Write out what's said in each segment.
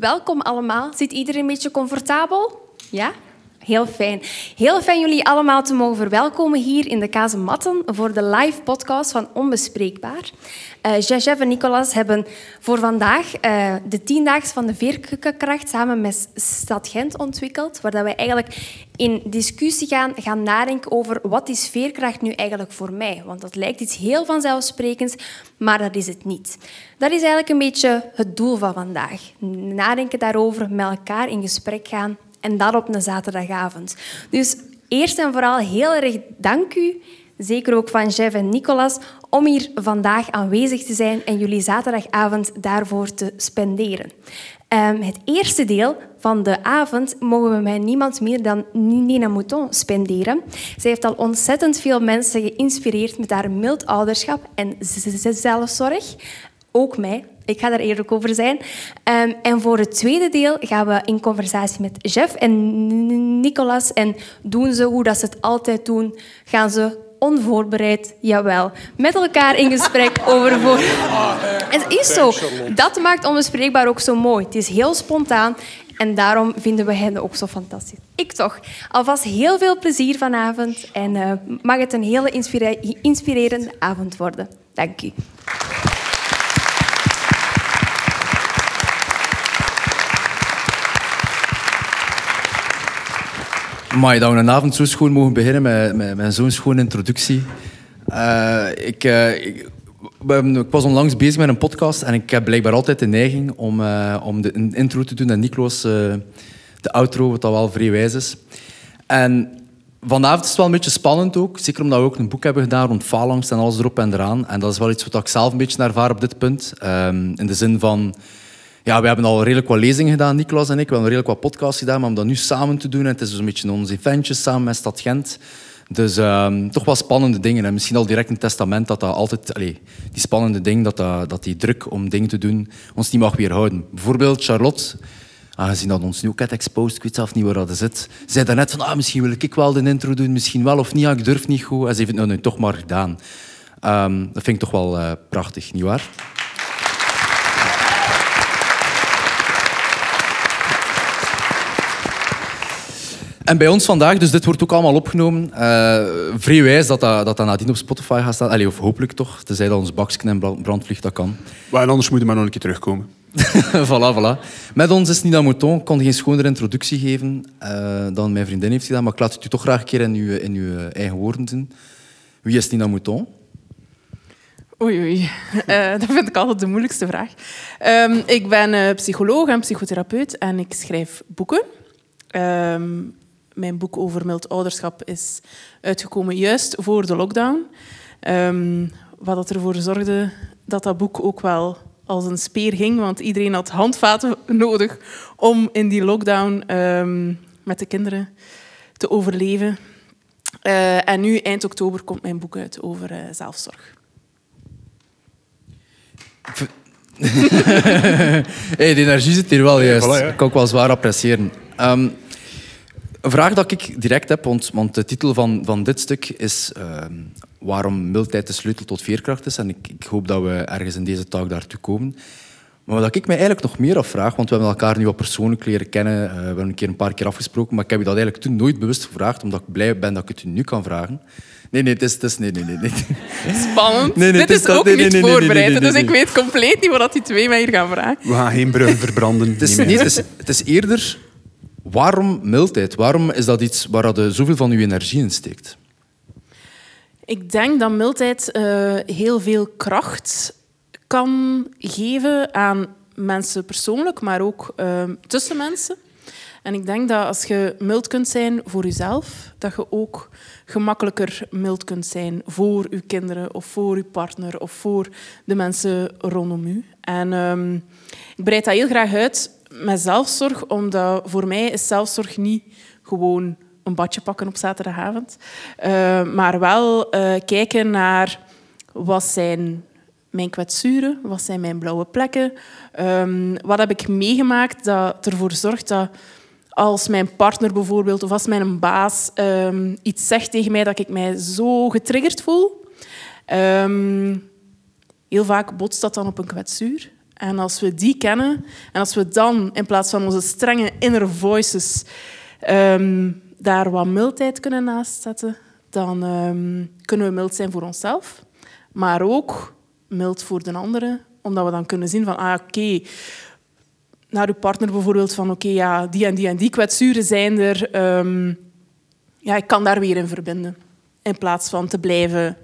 Welkom allemaal. Zit iedereen een beetje comfortabel? Ja? Heel fijn. Heel fijn jullie allemaal te mogen verwelkomen hier in de Kazematten voor de live podcast van Onbespreekbaar. Uh, en Nicolas hebben voor vandaag uh, de tiendaags van de veerkracht samen met Stad Gent ontwikkeld, waar we eigenlijk in discussie gaan, gaan nadenken over wat is veerkracht nu eigenlijk voor mij. Want dat lijkt iets heel vanzelfsprekends, maar dat is het niet. Dat is eigenlijk een beetje het doel van vandaag. Nadenken daarover, met elkaar in gesprek gaan en dat op een zaterdagavond. Dus eerst en vooral heel erg dank u, zeker ook van Jeff en Nicolas, om hier vandaag aanwezig te zijn en jullie zaterdagavond daarvoor te spenderen. Um, het eerste deel van de avond mogen we met niemand meer dan Nina Mouton spenderen. Zij heeft al ontzettend veel mensen geïnspireerd met haar mild ouderschap en zelfzorg. Ook mij. Ik ga daar eerlijk over zijn. Um, en voor het tweede deel gaan we in conversatie met Jeff en Nicolas. En doen ze hoe dat ze het altijd doen. Gaan ze onvoorbereid, jawel, met elkaar in gesprek over voor. Het is zo. Dat maakt onbespreekbaar ook zo mooi. Het is heel spontaan en daarom vinden we hen ook zo fantastisch. Ik toch. Alvast heel veel plezier vanavond en uh, mag het een hele inspirerende avond worden. Dank u. Maar dat we een avond zo schoon mogen beginnen met, met, met zo'n schone introductie. Ik, uh, ik, was onlangs bezig met een podcast en ik heb blijkbaar altijd de neiging om, uh, om de intro te doen en Nikloos de outro, wat wel vrij wijs is. En vanavond is het wel een beetje spannend ook, zeker omdat we ook een boek hebben gedaan rond faalangst en alles erop en eraan. En dat is wel iets wat ik zelf een beetje ervaar op dit punt. Um, in de zin van ja, we hebben al redelijk wat lezingen gedaan, Niklas en ik. We hebben redelijk wat podcasts gedaan, maar om dat nu samen te doen, en het is dus een beetje onze eventjes samen met Stad Gent. Dus uh, toch wel spannende dingen. En misschien al direct een testament dat dat altijd, die spannende dingen, dat, dat, dat die druk om dingen te doen, ons niet mag weerhouden. Bijvoorbeeld Charlotte, aangezien dat ons ook exposed, ik weet zelf niet waar dat zit, zei daarnet van, ah, misschien wil ik wel de intro doen, misschien wel of niet, ja, ik durf niet goed. En ze heeft het nou, toch maar gedaan. Um, dat vind ik toch wel uh, prachtig, nietwaar? En bij ons vandaag, dus dit wordt ook allemaal opgenomen. Uh, vrij wijs dat dat, dat dat nadien op Spotify gaat staan. Allee, of hopelijk toch, tenzij dat ons baksken en dat kan. Maar en anders moeten we maar nog een keer terugkomen. voilà, voilà. Met ons is Nina Mouton. Ik kon geen schonere introductie geven uh, dan mijn vriendin heeft gedaan. Maar ik laat het u toch graag een keer in uw, in uw eigen woorden doen. Wie is Nina Mouton? Oei, oei. Uh, dat vind ik altijd de moeilijkste vraag. Um, ik ben psycholoog en psychotherapeut en ik schrijf boeken. Um, mijn boek over mild ouderschap is uitgekomen juist voor de lockdown. Um, wat ervoor zorgde dat dat boek ook wel als een speer ging, want iedereen had handvaten nodig om in die lockdown um, met de kinderen te overleven. Uh, en nu, eind oktober, komt mijn boek uit over uh, zelfzorg. hey, de energie zit hier wel juist. Dat kan ik wel zwaar appreciëren. Um, een vraag dat ik direct heb, want, want de titel van, van dit stuk is uh, waarom mildheid de sleutel tot veerkracht is. En ik, ik, hoop dat we ergens in deze taak daartoe komen. Maar wat ik mij eigenlijk nog meer afvraag, want we hebben elkaar nu wat persoonlijk leren kennen, uh, we hebben een keer een paar keer afgesproken, maar ik heb je dat eigenlijk toen nooit bewust gevraagd, omdat ik blij ben dat ik het u nu kan vragen. Nee, nee, het is... Het is nee, nee, nee, nee. Spannend. Nee, nee, Dit is, ook niet voorbereid, dus ik weet compleet niet wat die twee mij hier gaan vragen. We gaan geen brug verbranden. het, is, nee, het, is, het is eerder Waarom mildheid? Waarom is dat iets waar je zoveel van je energie in steekt? Ik denk dat mildheid uh, heel veel kracht kan geven aan mensen persoonlijk, maar ook uh, tussen mensen. En ik denk dat als je mild kunt zijn voor jezelf, dat je ook gemakkelijker mild kunt zijn voor je kinderen of voor je partner of voor de mensen rondom u. En um, ik breid dat heel graag uit met zelfzorg, omdat voor mij is zelfzorg niet gewoon een badje pakken op zaterdagavond, uh, maar wel uh, kijken naar wat zijn mijn kwetsuren, wat zijn mijn blauwe plekken, um, wat heb ik meegemaakt dat ervoor zorgt dat als mijn partner bijvoorbeeld of als mijn baas um, iets zegt tegen mij dat ik mij zo getriggerd voel, um, heel vaak botst dat dan op een kwetsuur. En als we die kennen en als we dan in plaats van onze strenge inner voices ehm, daar wat mildheid kunnen naast zetten, dan ehm, kunnen we mild zijn voor onszelf, maar ook mild voor de anderen, omdat we dan kunnen zien van, ah, oké, naar uw partner bijvoorbeeld, van oké, ja, die en die en die kwetsuren zijn er. ehm, ja, ik kan daar weer in verbinden. In plaats van te blijven,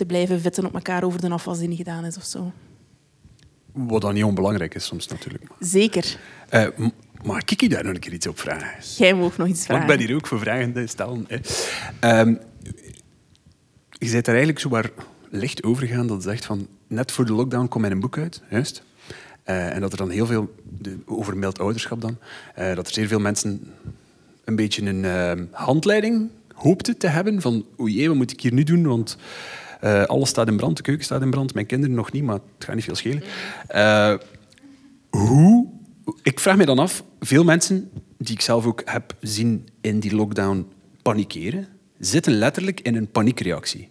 te blijven vitten op elkaar over de afwas die niet gedaan is of zo. Wat dan niet onbelangrijk is soms natuurlijk. Zeker. Eh, m- mag ik je daar nog een keer iets op vragen? Jij mag nog iets Want vragen. ik ben hier ook voor vragen te stellen. Hè. Ehm, je bent daar eigenlijk zo waar licht overgegaan dat je zegt van net voor de lockdown kwam mijn boek uit, juist. Eh, en dat er dan heel veel, de, over mild ouderschap dan, eh, dat er zeer veel mensen een beetje een ehm, handleiding hoopten te hebben van oei, wat moet ik hier nu doen? Want eh, alles staat in brand, de keuken staat in brand, mijn kinderen nog niet, maar het gaat niet veel schelen. Eh, hoe... Ik vraag me dan af, veel mensen die ik zelf ook heb zien in die lockdown panikeren, zitten letterlijk in een paniekreactie.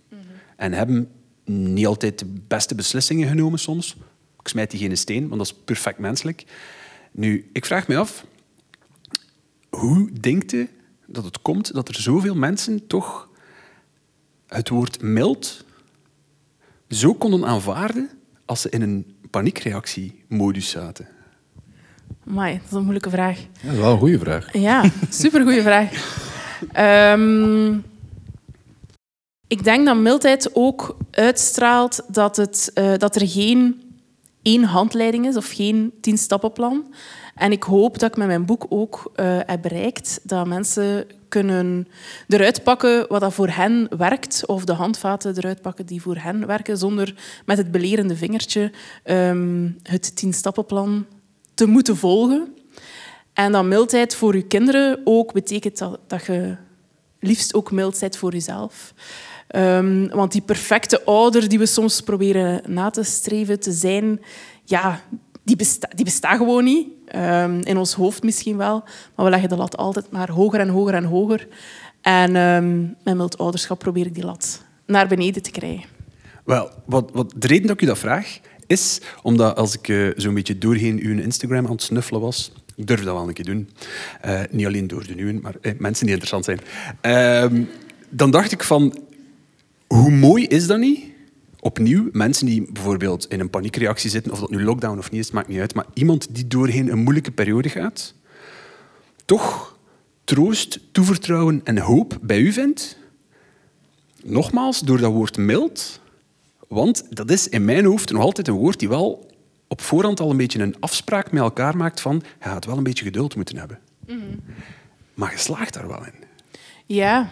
En hebben niet altijd de beste beslissingen genomen soms. Ik smijt die geen steen, want dat is perfect menselijk. Nu, ik vraag me af, hoe denkt u dat het komt dat er zoveel mensen toch het woord mild zo konden aanvaarden als ze in een paniekreactie-modus zaten? Amai, dat is een moeilijke vraag. Ja, dat is wel een goede vraag. Ja, supergoeie vraag. Ehm, ik denk dat mildheid ook uitstraalt dat, het, eh, dat er geen één handleiding is of geen tien-stappenplan. En ik hoop dat ik met mijn boek ook eh, heb bereikt dat mensen kunnen eruit pakken wat dat voor hen werkt, of de handvaten eruit pakken die voor hen werken, zonder met het belerende vingertje ehm, het tien-stappenplan te moeten volgen. En dat mildheid voor je kinderen ook betekent dat, dat je liefst ook mild voor jezelf. Ehm, want die perfecte ouder die we soms proberen na te streven te zijn, ja, die, die bestaat gewoon niet. Ehm, in ons hoofd misschien wel, maar we leggen de lat altijd maar hoger en hoger en hoger. En ehm, met mild ouderschap probeer ik die lat naar beneden te krijgen. Wel, wat, wat, de reden dat ik u dat vraag, is omdat als ik eh, zo'n beetje doorheen uw Instagram aan het snuffelen was, ik durf dat wel een keer doen, eh, niet alleen door de uwen, maar eh, mensen die interessant zijn, Ehm, dan dacht ik van, hoe mooi is dat niet? Opnieuw, mensen die bijvoorbeeld in een paniekreactie zitten, of dat nu lockdown of niet is, maakt niet uit, maar iemand die doorheen een moeilijke periode gaat, toch troost, toevertrouwen en hoop bij u vindt, nogmaals, door dat woord mild, want dat is in mijn hoofd nog altijd een woord die wel op voorhand al een beetje een afspraak met elkaar maakt van je gaat wel een beetje geduld moeten hebben. Maar je slaagt daar wel in. Ja.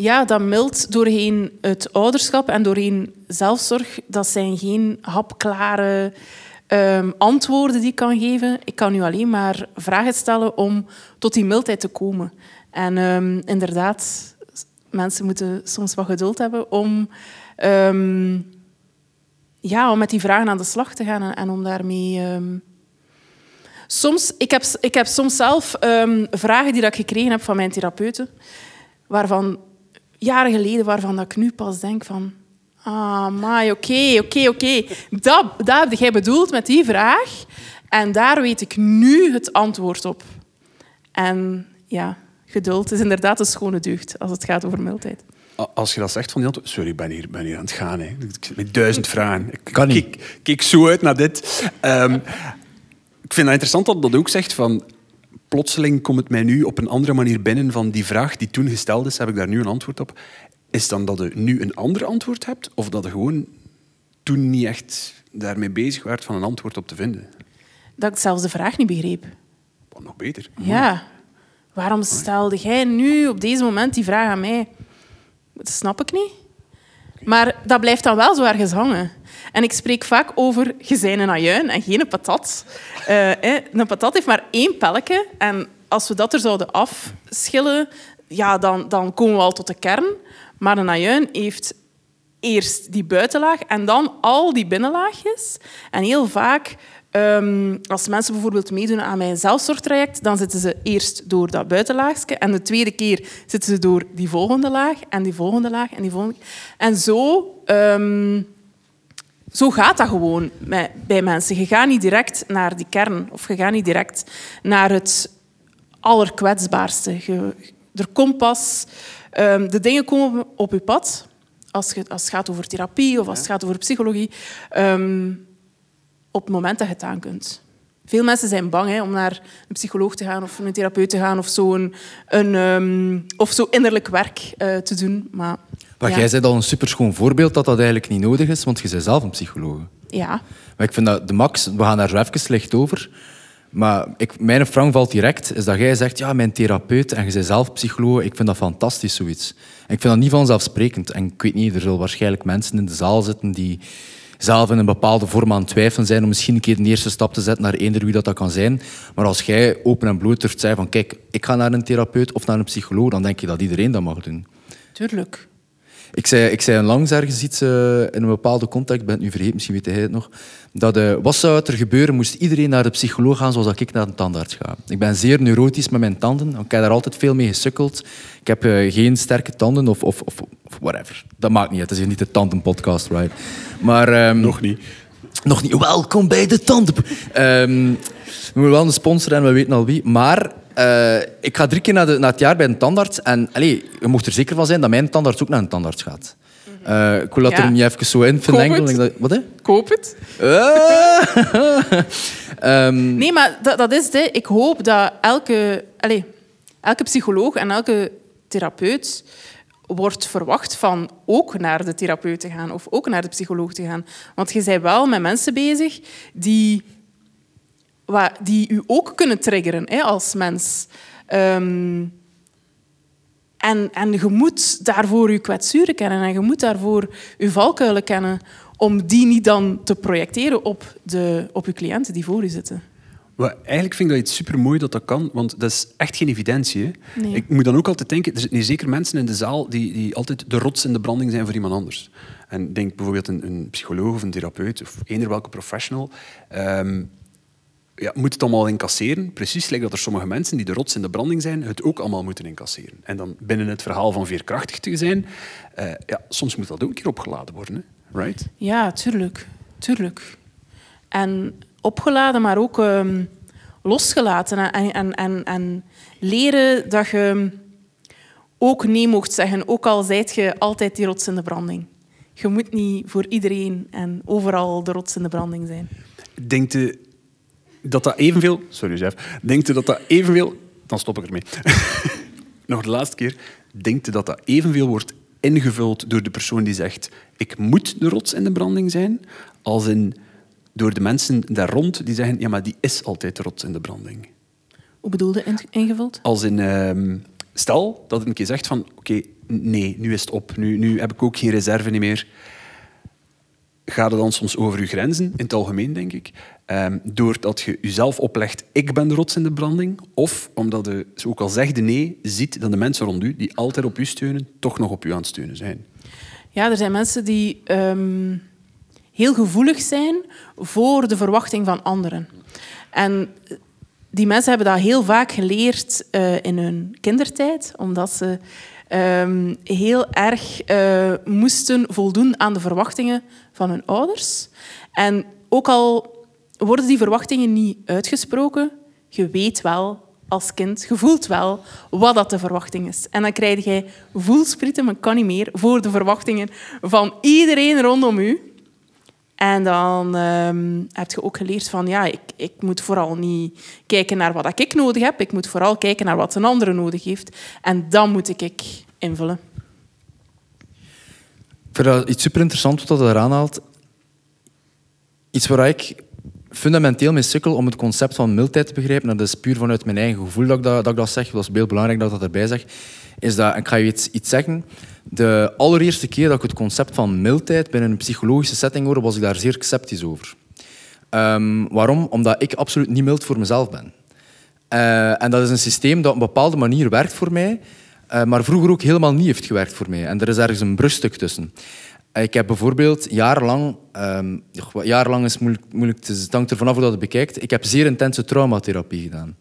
Ja, dat mild doorheen het ouderschap en doorheen zelfzorg, dat zijn geen hapklare ehm, antwoorden die ik kan geven. Ik kan u alleen maar vragen stellen om tot die mildheid te komen. En ehm, inderdaad, mensen moeten soms wat geduld hebben om, ehm, ja, om met die vragen aan de slag te gaan en, om daarmee... Soms, ik, heb, ik heb soms zelf vragen die dat ik gekregen heb van mijn therapeuten, waarvan jaren geleden, waarvan dat ik nu pas denk van... Ah, maar oké, oké, oké. Dat, dat heb jij bedoeld met die vraag. En daar weet ik nu het antwoord op. En ja, geduld is inderdaad een schone deugd als het gaat over mildheid. Als je dat zegt van die antwoord... Sorry, ik ben hier, ben hier aan het gaan. Hè. Ik zit met duizend vragen. Ik Kan niet. Kijk, kijk zo uit naar dit. Ehm, ik vind het interessant dat dat ook zegt van... Plotseling komt het mij nu op een andere manier binnen van die vraag die toen gesteld is, heb ik daar nu een antwoord op. Is dan dat je nu een ander antwoord hebt? Of dat je gewoon toen niet echt daarmee bezig werd van een antwoord op te vinden? Dat ik zelfs de vraag niet begreep. Wat nog beter. Ja. Waarom stelde jij nu op deze moment die vraag aan mij? Dat snap ik niet. Maar dat blijft dan wel zo ergens hangen. En ik spreek vaak over bent een ajuin en geen patat. Eh, een patat heeft maar één pelletje. En als we dat er zouden afschillen, ja, dan, dan komen we al tot de kern. Maar een ajuin heeft eerst die buitenlaag en dan al die binnenlaagjes. En heel vaak, ehm, als mensen bijvoorbeeld meedoen aan mijn zelfzorgtraject, dan zitten ze eerst door dat buitenlaagje en de tweede keer zitten ze door die volgende laag en die volgende laag en die volgende. En zo ehm, zo gaat dat gewoon bij mensen. Je gaat niet direct naar die kern of je gaat niet direct naar het allerkwetsbaarste. Je, er komt pas, ehm, de dingen komen op je pad als, je, als het gaat over therapie of als het gaat over psychologie, op het moment dat je het aan kunt. Veel mensen zijn bang hè, om naar een psycholoog te gaan of een therapeut te gaan of zo, een, een ehm, of zo innerlijk werk uh, te doen. Maar, maar ja. jij bent al een superschoon voorbeeld dat dat eigenlijk niet nodig is, want je bent zelf een psycholoog. Ja. Maar ik vind dat de max, we gaan daar zo even slecht over. Maar ik, mijn vraag valt direct, is dat jij zegt, ja, mijn therapeut en je bent zelf psycholoog, ik vind dat fantastisch, zoiets. En ik vind dat niet vanzelfsprekend. En ik weet niet, er zullen waarschijnlijk mensen in de zaal zitten die zelf in een bepaalde vorm aan het twijfelen zijn om misschien een keer de eerste stap te zetten naar eender wie dat, dat kan zijn. Maar als jij open en bloot durft zeggen van, kijk, ik ga naar een therapeut of naar een psycholoog, dan denk je dat iedereen dat mag doen. Tuurlijk. Ik zei, ik zei onlangs ergens iets uh, in een bepaalde context, ik ben het nu vergeten, misschien weet hij het nog. Dat, uh, wat zou er gebeuren moest iedereen naar de psycholoog gaan zoals ik naar een tandarts ga? Ik ben zeer neurotisch met mijn tanden. Ik heb daar altijd veel mee gesukkeld. Ik heb uh, geen sterke tanden of, of, of, of, whatever. Dat maakt niet uit. Het is hier niet de tandenpodcast, right? Maar, um, nog niet. Nog niet. Welkom bij de tanden... Um, we moeten wel een sponsor en we weten al wie. Maar uh, ik ga drie keer naar, de, naar, het jaar bij een tandarts. En allez, je mocht er zeker van zijn dat mijn tandarts ook naar een tandarts gaat. Uh, ik wil dat Ja. er niet even zo in vinden. Wat, hè? Koop het. Uh, um, Nee, maar dat, dat is het. Ik hoop dat elke, allez, elke psycholoog en elke therapeut wordt verwacht van ook naar de therapeut te gaan of ook naar de psycholoog te gaan. Want je bent wel met mensen bezig die, die u ook kunnen triggeren hè, als mens. Ehm, en, en je moet daarvoor je kwetsuren kennen en je moet daarvoor je valkuilen kennen om die niet dan te projecteren op, de, op je cliënten die voor je zitten. Eigenlijk vind ik dat iets supermooi dat dat kan, want dat is echt geen evidentie. Nee. Ik moet dan ook altijd denken, er zitten zeker mensen in de zaal die, die altijd de rots in de branding zijn voor iemand anders. En denk bijvoorbeeld een, een psycholoog of een therapeut of eender welke professional. ehm, ja, moet het allemaal incasseren. Precies lijkt dat er sommige mensen die de rots in de branding zijn, het ook allemaal moeten incasseren. En dan binnen het verhaal van veerkrachtig te zijn, eh, ja, soms moet dat ook een keer opgeladen worden. Hè? Right? Ja, tuurlijk. tuurlijk. En opgeladen, maar ook ehm, losgelaten. En, en, en, en leren dat je ook nee mocht zeggen, ook al zijt je altijd die rots in de branding. Je moet niet voor iedereen en overal de rots in de branding zijn. Denkt u dat dat evenveel... Sorry, chef. Denkt u dat dat evenveel... Dan stop ik ermee. Nog de laatste keer. Denkt u dat dat evenveel wordt ingevuld door de persoon die zegt ik moet de rots in de branding zijn, als in door de mensen daar rond die zeggen ja, maar die is altijd de rots in de branding. Hoe bedoelde in- ingevuld? Als in... ehm, stel dat het een keer zegt van oké, nee, nu is het op. Nu, nu heb ik ook geen reserve meer. Gaat het dan soms over uw grenzen, in het algemeen, denk ik. Ehm, doordat je jezelf oplegt, ik ben de rots in de branding. Of omdat je, ook al zegt de nee, ziet dat de mensen rond u, die altijd op u steunen, toch nog op u aan het steunen zijn. Ja, er zijn mensen die ehm, heel gevoelig zijn voor de verwachting van anderen. En die mensen hebben dat heel vaak geleerd eh, in hun kindertijd, omdat ze ehm, heel erg eh, moesten voldoen aan de verwachtingen van hun ouders. En ook al worden die verwachtingen niet uitgesproken, je weet wel als kind, je voelt wel wat dat de verwachting is. En dan krijg jij voelsprieten, maar kan niet meer, voor de verwachtingen van iedereen rondom u. En dan ehm, heb je ook geleerd van, ja, ik, ik moet vooral niet kijken naar wat ik nodig heb. Ik moet vooral kijken naar wat een andere nodig heeft. En dan moet ik, ik invullen. Ik vind dat iets super interessant wat dat eraan haalt. Iets waar ik fundamenteel mee sukkel om het concept van mildheid te begrijpen, en dat is puur vanuit mijn eigen gevoel dat ik dat, dat, ik dat zeg, dat is heel belangrijk dat ik dat erbij zeg, is dat, ik ga je iets, iets zeggen, de allereerste keer dat ik het concept van mildheid binnen een psychologische setting hoorde, was ik daar zeer sceptisch over. Ehm, waarom? Omdat ik absoluut niet mild voor mezelf ben. Eh, en dat is een systeem dat op een bepaalde manier werkt voor mij, eh, maar vroeger ook helemaal niet heeft gewerkt voor mij. En er is ergens een brugstuk tussen. Eh, Ik heb bijvoorbeeld jarenlang, ja, jarenlang is moeilijk, moeilijk te, het hangt ervan af hoe dat het bekijkt, ik heb zeer intense traumatherapie gedaan.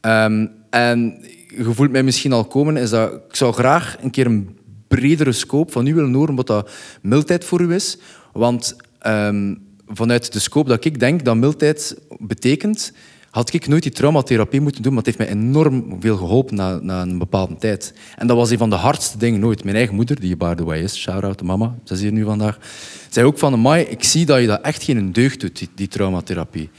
Ehm, en je voelt mij misschien al komen, is dat ik zou graag een keer een bredere scope van u willen horen wat dat mildheid voor u is. Want ehm, vanuit de scope dat ik denk dat mildheid betekent, had ik nooit die traumatherapie moeten doen, maar het heeft mij enorm veel geholpen na, na een bepaalde tijd. En dat was een van de hardste dingen nooit. Mijn eigen moeder, die by the is, shout-out to mama, ze is hier nu vandaag, zei ook van, Mai, ik zie dat je dat echt geen deugd doet, die, die traumatherapie.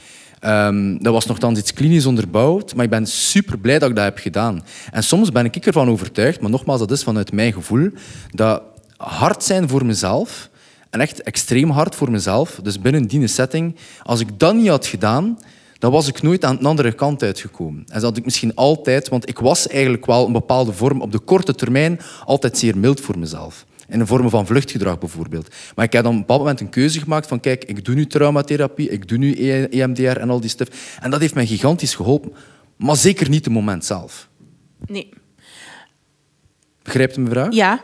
Ehm, dat was nogthans iets klinisch onderbouwd, maar ik ben super blij dat ik dat heb gedaan. En soms ben ik ervan overtuigd, maar nogmaals, dat is vanuit mijn gevoel, dat hard zijn voor mezelf, en echt extreem hard voor mezelf, dus binnen die setting, als ik dat niet had gedaan, dan was ik nooit aan de andere kant uitgekomen. En dat ik misschien altijd, want ik was eigenlijk wel een bepaalde vorm op de korte termijn altijd zeer mild voor mezelf. In een vorm van vluchtgedrag bijvoorbeeld. Maar ik heb dan op een bepaald moment een keuze gemaakt van kijk, ik doe nu traumatherapie, ik doe nu EMDR en al die stuff. En dat heeft mij gigantisch geholpen. Maar zeker niet het moment zelf. Nee. Begrijpt u mijn vraag? Ja.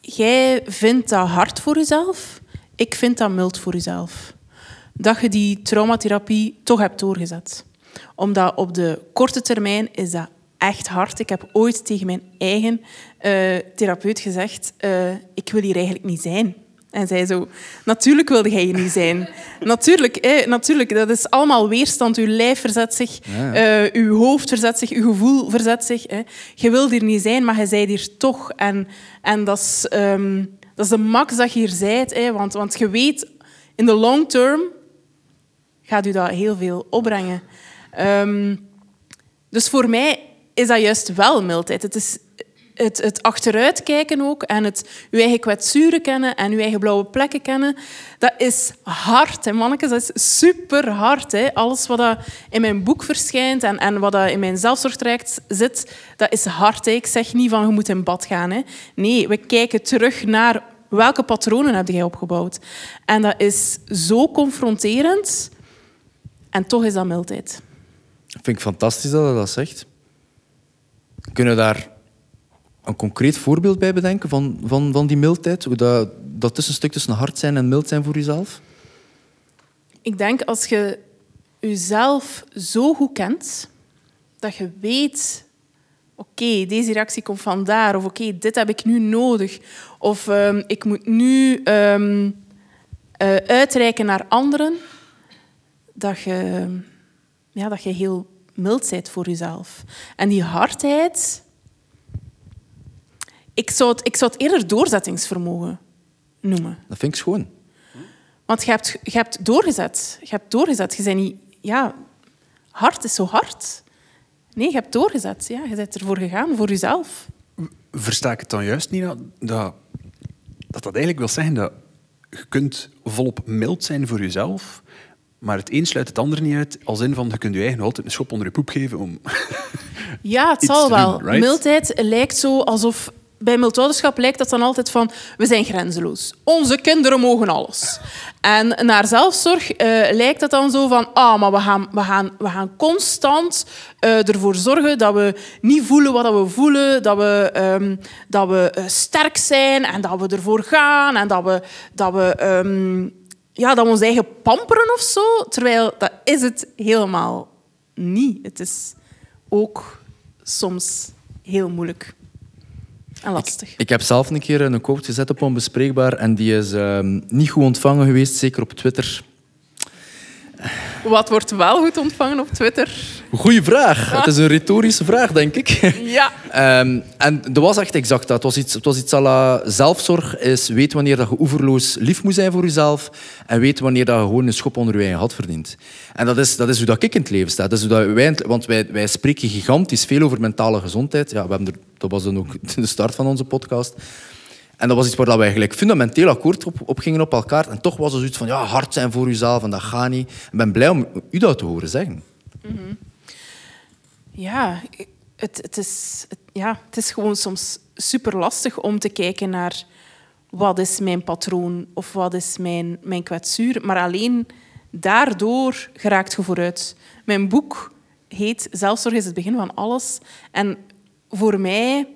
Jij vindt dat hard voor jezelf. Ik vind dat mild voor jezelf. Dat je die traumatherapie toch hebt doorgezet. Omdat op de korte termijn is dat echt hard. Ik heb ooit tegen mijn eigen uh, therapeut gezegd, uh, ik wil hier eigenlijk niet zijn. En zij zo, natuurlijk wilde jij hier niet zijn. natuurlijk, natuurlijk, dat is allemaal weerstand. Uw lijf verzet zich, ja, uh, uw hoofd verzet zich, uw gevoel verzet zich. Je wilt hier niet zijn, maar je zijt hier toch. En, en dat, is, um, dat is de max dat je hier zijt. Want, want je weet, in de long term gaat u dat heel veel opbrengen. Um, dus voor mij is dat juist wel mildheid. Het is het, het achteruitkijken ook en het je eigen kwetsuren kennen en je eigen blauwe plekken kennen, dat is hard, hè. Dat is super hard. Alles wat dat in mijn boek verschijnt en, en wat dat in mijn zelfzorgtraject zit, dat is hard. Ik zeg niet van je moet in bad gaan. Hè. Nee, we kijken terug naar welke patronen heb jij opgebouwd. En dat is zo confronterend en toch is dat mildheid. Vind ik fantastisch dat je dat zegt. Kunnen we daar een concreet voorbeeld bij bedenken van, van, van die mildheid? Hoe dat, dat tussenstuk tussen hard zijn en mild zijn voor jezelf? Ik denk als je jezelf zo goed kent, dat je weet, oké, deze reactie komt vandaar, of oké, dit heb ik nu nodig, of um, ik moet nu um, uh, uitreiken naar anderen, dat je, ja, dat je heel mild bent voor jezelf. En die hardheid, ik zou het, ik zou het eerder doorzettingsvermogen noemen. Dat vind ik schoon. Want je hebt, je hebt doorgezet. Je hebt doorgezet. Je bent niet... Ja, hard is zo hard. Nee, je hebt doorgezet. Ja, je bent ervoor gegaan, voor jezelf. Versta ik het dan juist niet dat dat, dat, dat eigenlijk wil zeggen dat je kunt volop mild zijn voor jezelf, maar het een sluit het ander niet uit, als in van je kunt je eigen altijd een schop onder je poep geven om. Ja, het zal wel. Doen, right? Mildheid lijkt zo alsof bij mildouderschap lijkt dat dan altijd van we zijn grenzeloos. Onze kinderen mogen alles. En naar zelfzorg uh, lijkt dat dan zo van ah, maar we gaan, we gaan, we gaan constant uh, ervoor zorgen dat we niet voelen wat we voelen, dat we, um, dat we uh, sterk zijn en dat we ervoor gaan en dat we, dat we, um, ja, dat we ons eigen pamperen of zo. Terwijl dat is het helemaal niet. Het is ook soms heel moeilijk. En lastig. Ik, ik, heb zelf een keer een quote gezet op Onbespreekbaar en die is um, niet goed ontvangen geweest, zeker op Twitter. Wat wordt wel goed ontvangen op Twitter? Goeie vraag. Het is een retorische vraag, denk ik. Ja. um, en dat was echt exact dat. Het was iets, het was iets à la zelfzorg is weet wanneer dat je oeverloos lief moet zijn voor jezelf en weet wanneer dat je gewoon een schop onder je eigen had verdient. En dat is, dat is hoe dat ik in het leven sta. Dat is hoe dat wij, want wij, wij spreken gigantisch veel over mentale gezondheid. Ja, we hebben er, dat was dan ook de start van onze podcast. En dat was iets waar we eigenlijk fundamenteel akkoord op, op, gingen op elkaar. En toch was er zoiets van, ja, hard zijn voor jezelf en dat gaat niet. Ik ben blij om u dat te horen zeggen. Mm -hmm. Ja, het, het, is, ja, het is gewoon soms super lastig om te kijken naar wat is mijn patroon of wat is mijn, mijn kwetsuur. Maar alleen daardoor geraakt je vooruit. Mijn boek heet Zelfzorg is het begin van alles. En voor mij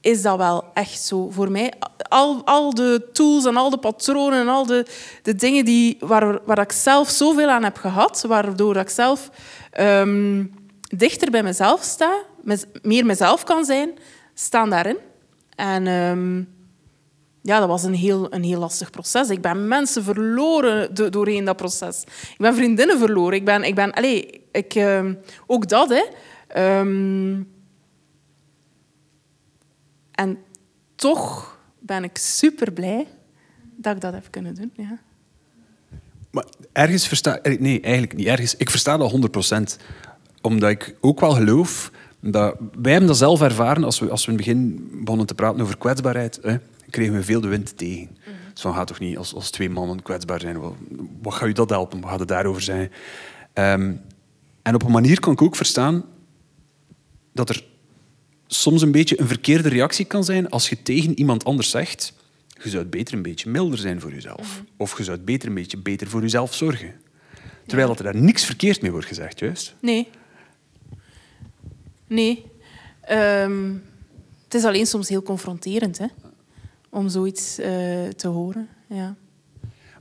is dat wel echt zo. Voor mij, al, al de tools en al de patronen en al de, de dingen die, waar, waar ik zelf zoveel aan heb gehad, waardoor ik zelf um, dichter bij mezelf sta, meer mezelf kan zijn, staan daarin. En um, ja, dat was een heel, een heel lastig proces. Ik ben mensen verloren do- doorheen dat proces. Ik ben vriendinnen verloren. Ik ben... Ik ben allez, ik, ehm, ook dat, hè. Ehm, en toch ben ik super blij dat ik dat heb kunnen doen. Ja. Maar ergens versta Nee, eigenlijk niet ergens. Ik versta dat 100%. Omdat ik ook wel geloof dat... Wij hebben dat zelf ervaren als we, als we in het begin begonnen te praten over kwetsbaarheid. Hè, kregen we veel de wind tegen. Dus van, gaat toch niet als, als twee mannen kwetsbaar zijn. Wat, wat gaat u dat helpen? Wat gaat het daarover zijn? Ehm, en op een manier kan ik ook verstaan dat er soms een beetje een verkeerde reactie kan zijn als je tegen iemand anders zegt je zou beter een beetje milder zijn voor jezelf. Of je zou beter een beetje beter voor jezelf zorgen. Terwijl dat er daar niks verkeerd mee wordt gezegd, juist. Nee. Nee. Ehm, het is alleen soms heel confronterend, hè. Om zoiets eh, te horen, ja.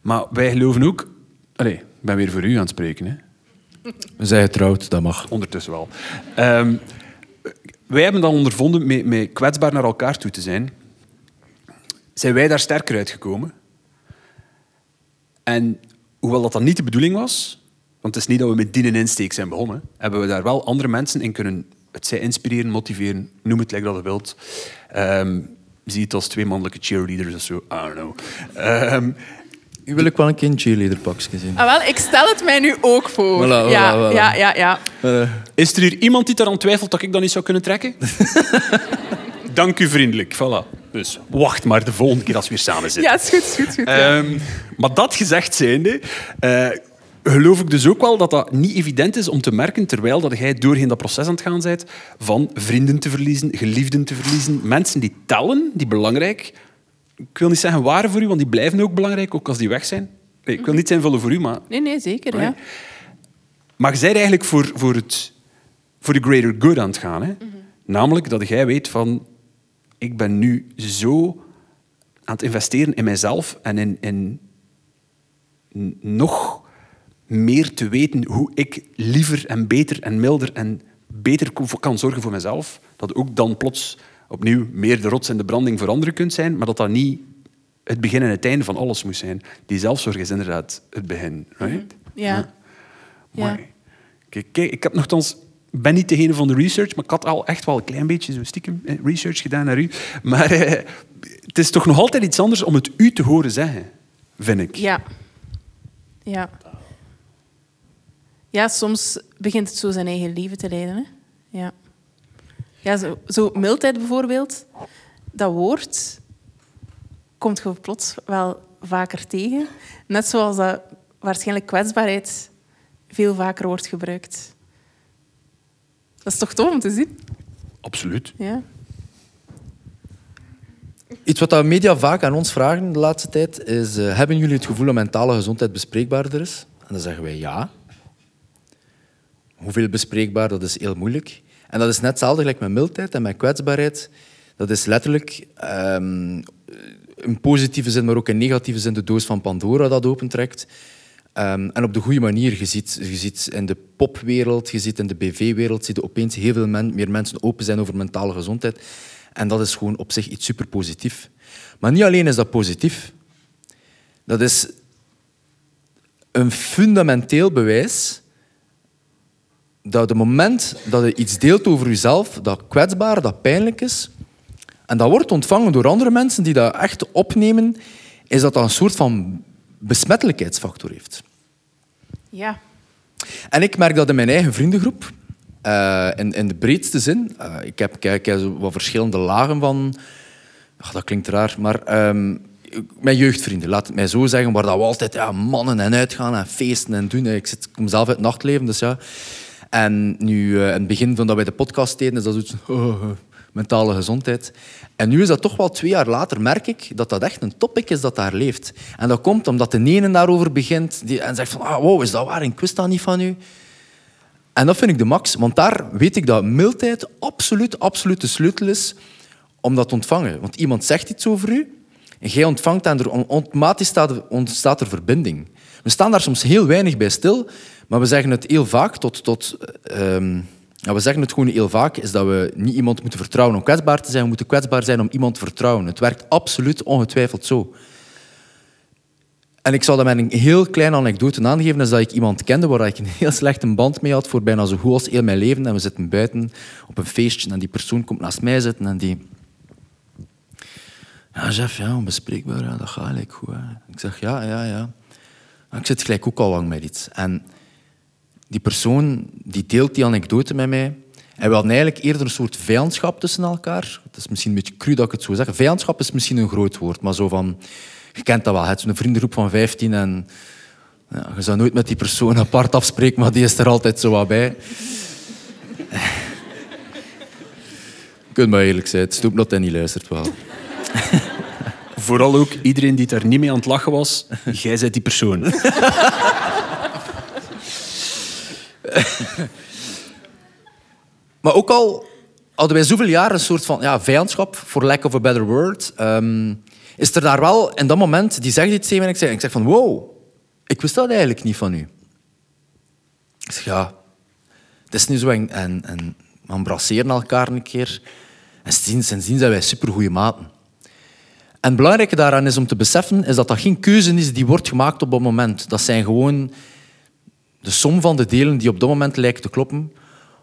Maar wij geloven ook... Allee, ik ben weer voor u aan het spreken, hè. We zijn getrouwd, dat mag. Ondertussen wel. Ehm, wij hebben dan ondervonden met, met kwetsbaar naar elkaar toe te zijn. Zijn wij daar sterker uitgekomen? En hoewel dat dan niet de bedoeling was, want het is niet dat we met die insteek zijn begonnen, hebben we daar wel andere mensen in kunnen, het zij inspireren, motiveren, noem het like dat je wilt. Ehm, zie het als twee mannelijke cheerleaders of zo, I don't know. Ehm, U wil ik wel een keer een cheerleaderpakje zien. Ah, wel, ik stel het mij nu ook voor. Voilà, voilà, ja, voilà. ja, ja, ja. Eh, Is er hier iemand die eraan twijfelt dat ik dat niet zou kunnen trekken? Dank u vriendelijk. Voilà. Dus wacht maar de volgende keer als we weer samen zitten. Ja, is goed, is goed, is goed. ja. Ehm, maar dat gezegd zijnde, eh, geloof ik dus ook wel dat dat niet evident is om te merken terwijl dat jij doorheen dat proces aan het gaan bent van vrienden te verliezen, geliefden te verliezen, mensen die tellen, die belangrijk. Ik wil niet zeggen waren voor u, want die blijven ook belangrijk, ook als die weg zijn. Nee, ik wil niet zijn vullen voor u, maar Nee, nee, zeker, ja. maar je bent eigenlijk voor, voor, het, voor de greater good aan het gaan. Hè? Namelijk dat jij weet van... Ik ben nu zo aan het investeren in mijzelf en in, in nog meer te weten hoe ik liever en beter en milder en beter kan zorgen voor mezelf. Dat ook dan plots opnieuw meer de rots en de branding voor anderen kunt zijn, maar dat dat niet het begin en het einde van alles moet zijn. Die zelfzorg is inderdaad het begin. Right? Ja. Ja. Kijk, kijk, ik heb nogthans ben niet degene van de research, maar ik had al echt wel een klein beetje zo stiekem research gedaan naar u. Maar eh, het is toch nog altijd iets anders om het u te horen zeggen, vind ik. Ja. Ja. Ja, soms begint het zo zijn eigen leven te leiden. Hè? Ja. Ja, zo, zo mildheid bijvoorbeeld. Dat woord komt je plots wel vaker tegen. Net zoals dat waarschijnlijk kwetsbaarheid veel vaker wordt gebruikt. Dat is toch tof om te zien? Absoluut. Ja. Iets wat de media vaak aan ons vragen de laatste tijd is: eh, hebben jullie het gevoel dat mentale gezondheid bespreekbaarder is? En dan zeggen wij ja. Hoeveel bespreekbaar, dat is heel moeilijk. En dat is net hetzelfde gelijk met mildheid en met kwetsbaarheid. Dat is letterlijk ehm, in positieve zin, maar ook in negatieve zin de doos van Pandora dat opentrekt. Ehm, en op de goede manier. Je ziet, je ziet in de popwereld, je ziet in de BV-wereld, zie je opeens heel veel men- meer mensen open zijn over mentale gezondheid. En dat is gewoon op zich iets super positief. Maar niet alleen is dat positief. Dat is een fundamenteel bewijs dat het moment dat je iets deelt over jezelf, dat kwetsbaar, dat pijnlijk is, en dat wordt ontvangen door andere mensen die dat echt opnemen, is dat dat een soort van besmettelijkheidsfactor heeft. Ja. En ik merk dat in mijn eigen vriendengroep, eh, in, in de breedste zin. eh, ik heb, zo wat verschillende lagen van... Ach, dat klinkt raar, maar... ehm, mijn jeugdvrienden, laat het mij zo zeggen, waar dat we altijd ja, mannen en uitgaan en feesten en doen. Ik, zit, ik kom zelf uit het nachtleven, dus ja. En nu, eh, in het begin van dat wij de podcast deden, is dat zoiets oh, oh, mentale gezondheid. En nu is dat toch wel twee jaar later, merk ik dat dat echt een topic is dat daar leeft. En dat komt omdat de ene daarover begint die, en zegt van, ah, wow, is dat waar? Ik wist dat niet van u. En dat vind ik de max, want daar weet ik dat mildheid absoluut, absoluut de sleutel is om dat te ontvangen. Want iemand zegt iets over u en jij ontvangt en er automatisch staat ontstaat er verbinding. We staan daar soms heel weinig bij stil, maar we zeggen het heel vaak tot, tot ehm, we zeggen het gewoon heel vaak, is dat we niet iemand moeten vertrouwen om kwetsbaar te zijn. We moeten kwetsbaar zijn om iemand te vertrouwen. Het werkt absoluut ongetwijfeld zo. En ik zal dat met een heel kleine anekdote aangeven. Is dat ik iemand kende waar ik een heel slechte band mee had voor bijna zo goed als heel mijn leven. En we zitten buiten op een feestje en die persoon komt naast mij zitten en die... Ja, ja, onbespreekbaar, dat gaat eigenlijk goed. Ik zeg, ja, ja, ja. Ik zit gelijk ook al lang met iets. En die persoon die deelt die anekdote met mij. En we hadden eigenlijk eerder een soort vijandschap tussen elkaar. Het is misschien een beetje cru dat ik het zo zeg. Vijandschap is misschien een groot woord, maar zo van... Je kent dat wel, het is een vriendengroep van 15 en... Ja, je zou nooit met die persoon apart afspreken, maar die is er altijd zo wat bij. Je kunt maar eerlijk zijn, het stopt dat hij niet luistert wel. Vooral ook iedereen die daar niet mee aan het lachen was, jij bent die persoon. Maar ook al hadden wij zoveel jaar een soort van ja, vijandschap, for lack of a better word, ehm, is er daar wel in dat moment, die zegt iets tegen mij en ik zeg, van wow, ik wist dat eigenlijk niet van u. Ik zeg ja, het is nu zo en, en, en we embrasseren elkaar een keer. En sindsdien, sindsdien zijn wij supergoeie maten. En het belangrijke daaraan is om te beseffen is dat dat geen keuze is die wordt gemaakt op dat moment. Dat zijn gewoon de som van de delen die op dat moment lijken te kloppen,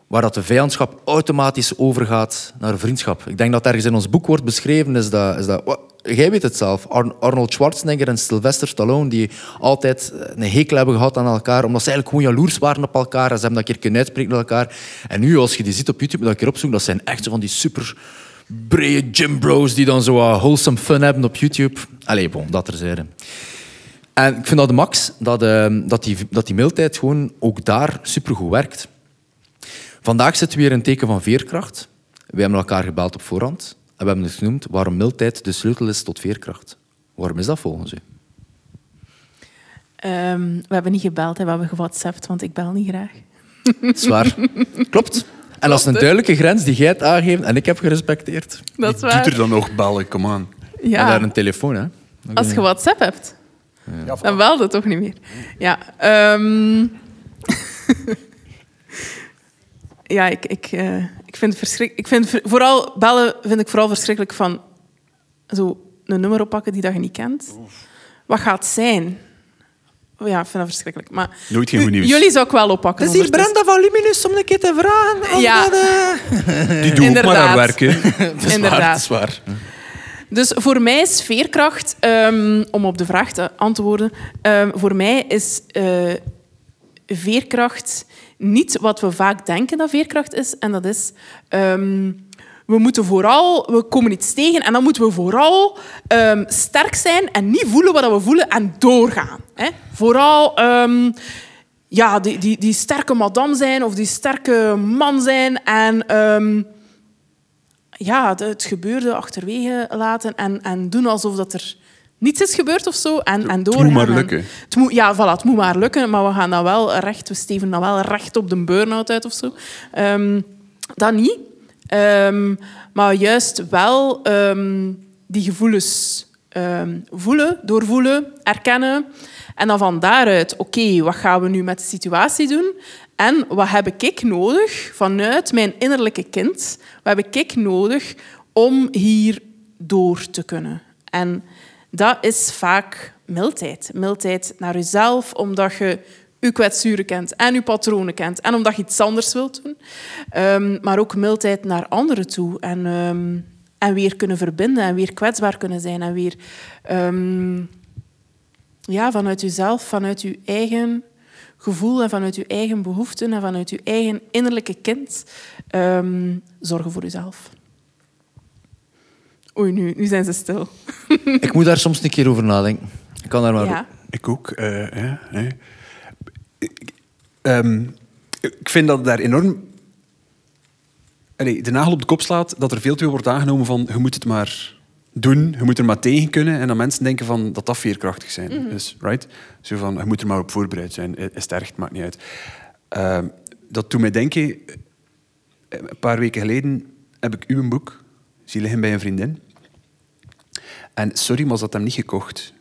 waar dat de vijandschap automatisch overgaat naar vriendschap. Ik denk dat ergens in ons boek wordt beschreven, is dat... Is dat jij weet het zelf. Arnold Schwarzenegger en Sylvester Stallone, die altijd een hekel hebben gehad aan elkaar, omdat ze eigenlijk gewoon jaloers waren op elkaar en ze hebben dat keer kunnen uitspreken naar elkaar. En nu, als je die ziet op YouTube, dat keer opzoeken, dat zijn echt zo van die super brede gym bros die dan zo wholesome fun hebben op YouTube. Allee, bon, dat terzijde. En ik vind dat de max, dat, uh, dat, die, dat die mailtijd gewoon ook daar supergoed werkt. Vandaag zitten we weer in een teken van veerkracht. We hebben elkaar gebeld op voorhand. En we hebben het genoemd waarom mailtijd de sleutel is tot veerkracht. Waarom is dat volgens u? Um, we hebben niet gebeld, hè. we hebben gewhatsappt, want ik bel niet graag. Zwaar. Klopt. En dat is een duidelijke grens die jij hebt aangegeven en ik heb gerespecteerd. Dat is waar. doet er dan nog bellen? Kom aan. Ja. En daar een telefoon, hè. Als je WhatsApp hebt, dan bel je toch niet meer. Ja, ehm, ja ik, ik, eh, ik vind het verschrikkelijk. Ik vind vooral bellen vind ik vooral verschrikkelijk van zo een nummer oppakken die dat je niet kent. Wat gaat het zijn? Ja, ik vind dat verschrikkelijk. Maar Nooit geen goed nieuws. jullie zou ik wel oppakken. ondertussen. van Luminus om een keer te vragen. Ja. Die doe ook maar Inderdaad. haar werk. hè. Dat is Inderdaad. waar, dat is waar. Dus voor mij is veerkracht, ehm, om op de vraag te antwoorden, ehm, voor mij is eh, veerkracht niet wat we vaak denken dat veerkracht is. En dat is, ehm, we moeten vooral, we komen iets tegen en dan moeten we vooral sterk zijn en niet voelen wat we voelen en doorgaan. Hè? Vooral ja, die, die, die sterke madame zijn of die sterke man zijn en... ja, het gebeurde achterwege laten en, en doen alsof dat er niets is gebeurd of zo. En, en moet doorgaan. maar En lukken. Het moet, ja, voilà, het moet maar lukken, maar we gaan dan wel recht, we steven dan wel recht op de burn-out uit of zo. Ehm, dat niet. Ehm, maar juist wel ehm, die gevoelens voelen, doorvoelen, erkennen. En dan van daaruit, oké, wat gaan we nu met de situatie doen? En wat heb ik nodig vanuit mijn innerlijke kind? Wat heb ik nodig om hier door te kunnen? En dat is vaak mildheid. Mildheid naar jezelf, omdat je je kwetsuren kent en je patronen kent en omdat je iets anders wilt doen. Ehm, maar ook mildheid naar anderen toe en, ehm, en weer kunnen verbinden en weer kwetsbaar kunnen zijn en weer ehm, ja, vanuit jezelf, vanuit je eigen gevoel en vanuit je eigen behoeften en vanuit je eigen innerlijke kind ehm, zorgen voor jezelf. Oei, nu, nu zijn ze stil. Ik moet daar soms een keer over nadenken. Ik kan daar maar... Ja. Ik ook. eh, ja. Ik- ehm, ik vind dat daar enorm... Allee, de nagel op de kop slaat dat er veel te veel wordt aangenomen van je moet het maar doen, je moet er maar tegen kunnen. En dat mensen denken van, dat dat veerkrachtig zijn. Dus, right? Zo van, je moet er maar op voorbereid zijn. Is het erg, maakt niet uit. Ehm, dat doet mij denken... eh, Een paar weken geleden heb ik uw boek zien liggen bij een vriendin. En sorry, maar ze had hem niet gekocht.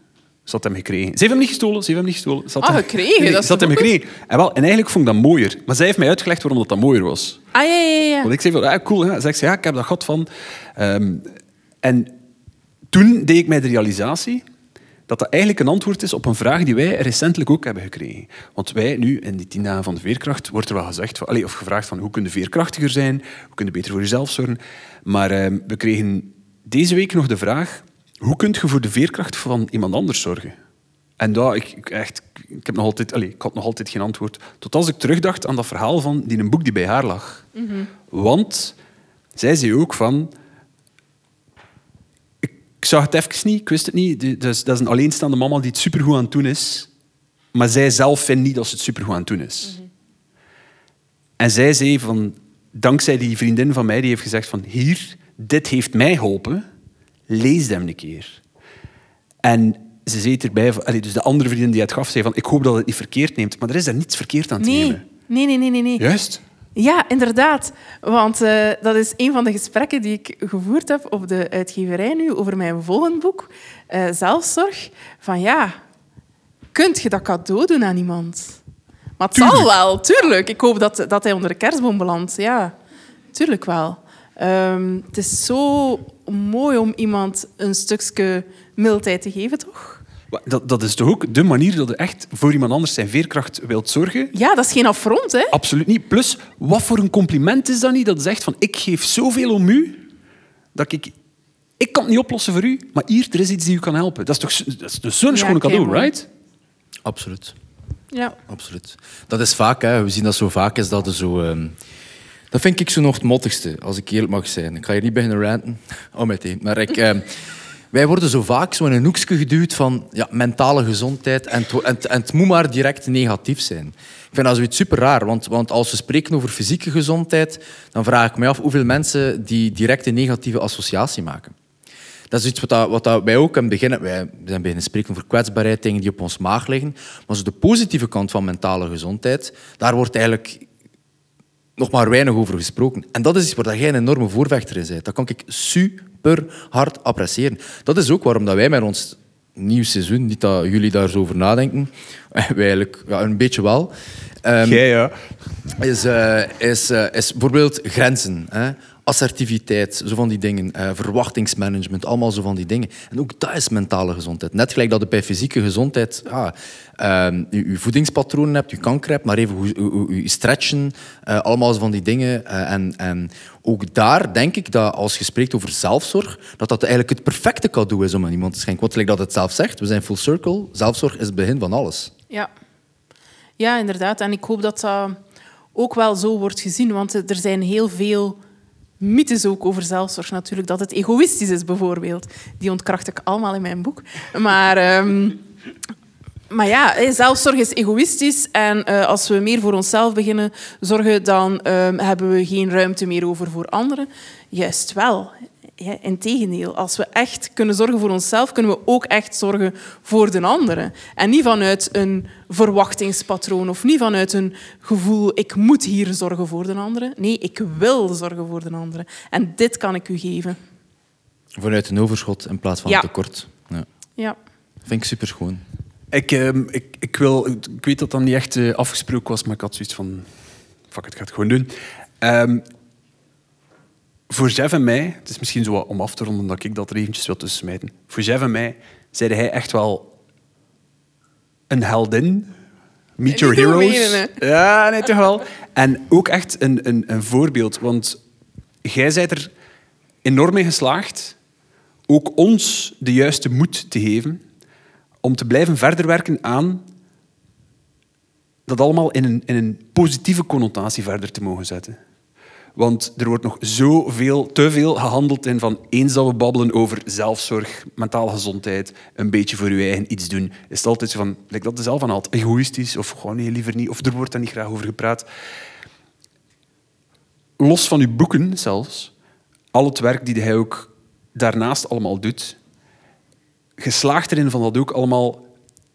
Ze had hem gekregen. Ze heeft hem niet gestolen, ze heeft hem niet gestolen. Ze had Ah, hem- gekregen? Nee, Dat is ze had hem gekregen. En, wel, en eigenlijk vond ik dat mooier. Maar zij heeft mij uitgelegd waarom dat, dat mooier was. Ah, ja, ja, ja. Want ik zei van, ja, cool. Hè? Zegt ze, ja, ik heb dat gehad van... Ehm, en toen deed ik mij de realisatie dat dat eigenlijk een antwoord is op een vraag die wij recentelijk ook hebben gekregen. Want wij nu, in die tien dagen van de veerkracht, wordt er wel gezegd, van, of gevraagd van hoe kun je veerkrachtiger zijn, hoe kun je beter voor jezelf zorgen. Maar ehm, we kregen deze week nog de vraag, hoe kun je voor de veerkracht van iemand anders zorgen? En daar, ik, ik echt, ik, heb nog altijd, allee, ik had nog altijd geen antwoord. Tot als ik terugdacht aan dat verhaal van die een boek die bij haar lag. Want zij zei ook van... Ik, zag het even niet, ik wist het niet. Die- Dat is, een alleenstaande mama die het supergoed aan het doen is. Maar zij zelf vindt niet dat ze het supergoed aan het doen is. En zij zei van... Dankzij die vriendin van mij, die heeft gezegd van... Hier, dit heeft mij geholpen. Lees hem een keer. En ze zei erbij... van- dus de andere vriendin die het gaf, zei van... Ik hoop dat het niet verkeerd neemt. Maar er is daar niets verkeerd aan te Nee. nemen. Nee, nee, nee, nee. nee. Juist. Ja, inderdaad. Want eh, dat is een van de gesprekken die ik gevoerd heb op de uitgeverij nu over mijn volgende boek, eh, Zelfzorg. Van ja, kunt je dat cadeau doen aan iemand? Maar het zal wel, tuurlijk. Ik hoop dat, dat hij onder de kerstboom belandt. Ja, tuurlijk wel. Ehm, het is zo mooi om iemand een stukje mildheid te geven, toch? Dat, dat is toch ook de manier dat je echt voor iemand anders zijn veerkracht wilt zorgen? Ja, dat is geen affront, hè? Absoluut niet. Plus, wat voor een compliment is dat niet? Dat zegt van, ik geef zoveel om u, dat ik... Ik kan het niet oplossen voor u, maar hier, er is iets die u kan helpen. Dat is toch dat is dus zo'n Ja, cadeau, right? Absoluut. Ja. Absoluut. Dat is vaak, hè. we zien dat zo vaak, is dat er zo... ehm, Dat vind ik zo nog het mottigste, als ik eerlijk mag zijn. Ik ga hier niet beginnen ranten, oh meteen. Maar ik, ehm, wij worden zo vaak zo in een hoekje geduwd van ja, mentale gezondheid en het, moet maar direct negatief zijn. Ik vind dat zoiets super raar, want, want als we spreken over fysieke gezondheid, dan vraag ik me af hoeveel mensen die direct een negatieve associatie maken. Dat is iets wat, wat dat wij ook in het begin... Wij zijn beginnen spreken over kwetsbaarheid, dingen die op ons maag liggen. Maar zo de positieve kant van mentale gezondheid, daar wordt eigenlijk nog maar weinig over gesproken. En dat is iets waar jij een enorme voorvechter in bent. Dat kan ik super hard appreciëren. Dat is ook waarom dat wij met ons nieuw seizoen, niet dat jullie daar zo over nadenken, wij eigenlijk ja, een beetje wel, ehm, Jij, ja. is, eh, is, eh, is bijvoorbeeld grenzen. Hè? Assertiviteit, zo van die dingen. eh, verwachtingsmanagement, allemaal zo van die dingen. En ook dat is mentale gezondheid. Net gelijk dat je bij fysieke gezondheid ehm, je, voedingspatronen hebt, je kanker hebt, maar even hoe- je stretchen, eh, allemaal zo van die dingen. eh, en, en ook daar denk ik dat als je spreekt over zelfzorg, dat dat eigenlijk het perfecte cadeau is om aan iemand te schenken. Want gelijk dat het zelf zegt, we zijn full circle, zelfzorg is het begin van alles. Ja. ja, inderdaad. En ik hoop dat dat ook wel zo wordt gezien. Want er zijn heel veel mythes ook over zelfzorg natuurlijk. Dat het egoïstisch is, bijvoorbeeld. Die ontkracht ik allemaal in mijn boek. Maar, ehm, maar ja, zelfzorg is egoïstisch. En eh, als we meer voor onszelf beginnen zorgen, dan ehm, hebben we geen ruimte meer over voor anderen. Juist wel. Ja, integendeel, als we echt kunnen zorgen voor onszelf, kunnen we ook echt zorgen voor de anderen. En niet vanuit een verwachtingspatroon of niet vanuit een gevoel, ik moet hier zorgen voor de anderen. Nee, ik wil zorgen voor de anderen. En dit kan ik u geven. Vanuit een overschot in plaats van Ja. tekort. Ja. Ja. Vind ik super schoon. Ik, ehm, ik, ik, wil, ik weet dat dat niet echt eh, afgesproken was, maar ik had zoiets van... Fuck it, ik ga het gewoon doen. Ehm, voor Jeff en mij, het is misschien zo om af te ronden dat ik dat er eventjes wil tussen smijten. Voor Jeff en mij zeide hij echt wel een heldin. Meet your heroes. ja, nee, toch wel. En ook echt een, een, een voorbeeld, want jij bent er enorm in geslaagd ook ons de juiste moed te geven om te blijven verder werken aan dat allemaal in een, in een positieve connotatie verder te mogen zetten. Want er wordt nog zoveel, te veel gehandeld in van eens dat we babbelen over zelfzorg, mentale gezondheid, een beetje voor je eigen iets doen, is het altijd zo van, like dat is zelf aan egoïstisch, of gewoon liever niet, of er wordt daar niet graag over gepraat. Los van uw boeken zelfs, al het werk die hij ook daarnaast allemaal doet, geslaagd erin van dat ook allemaal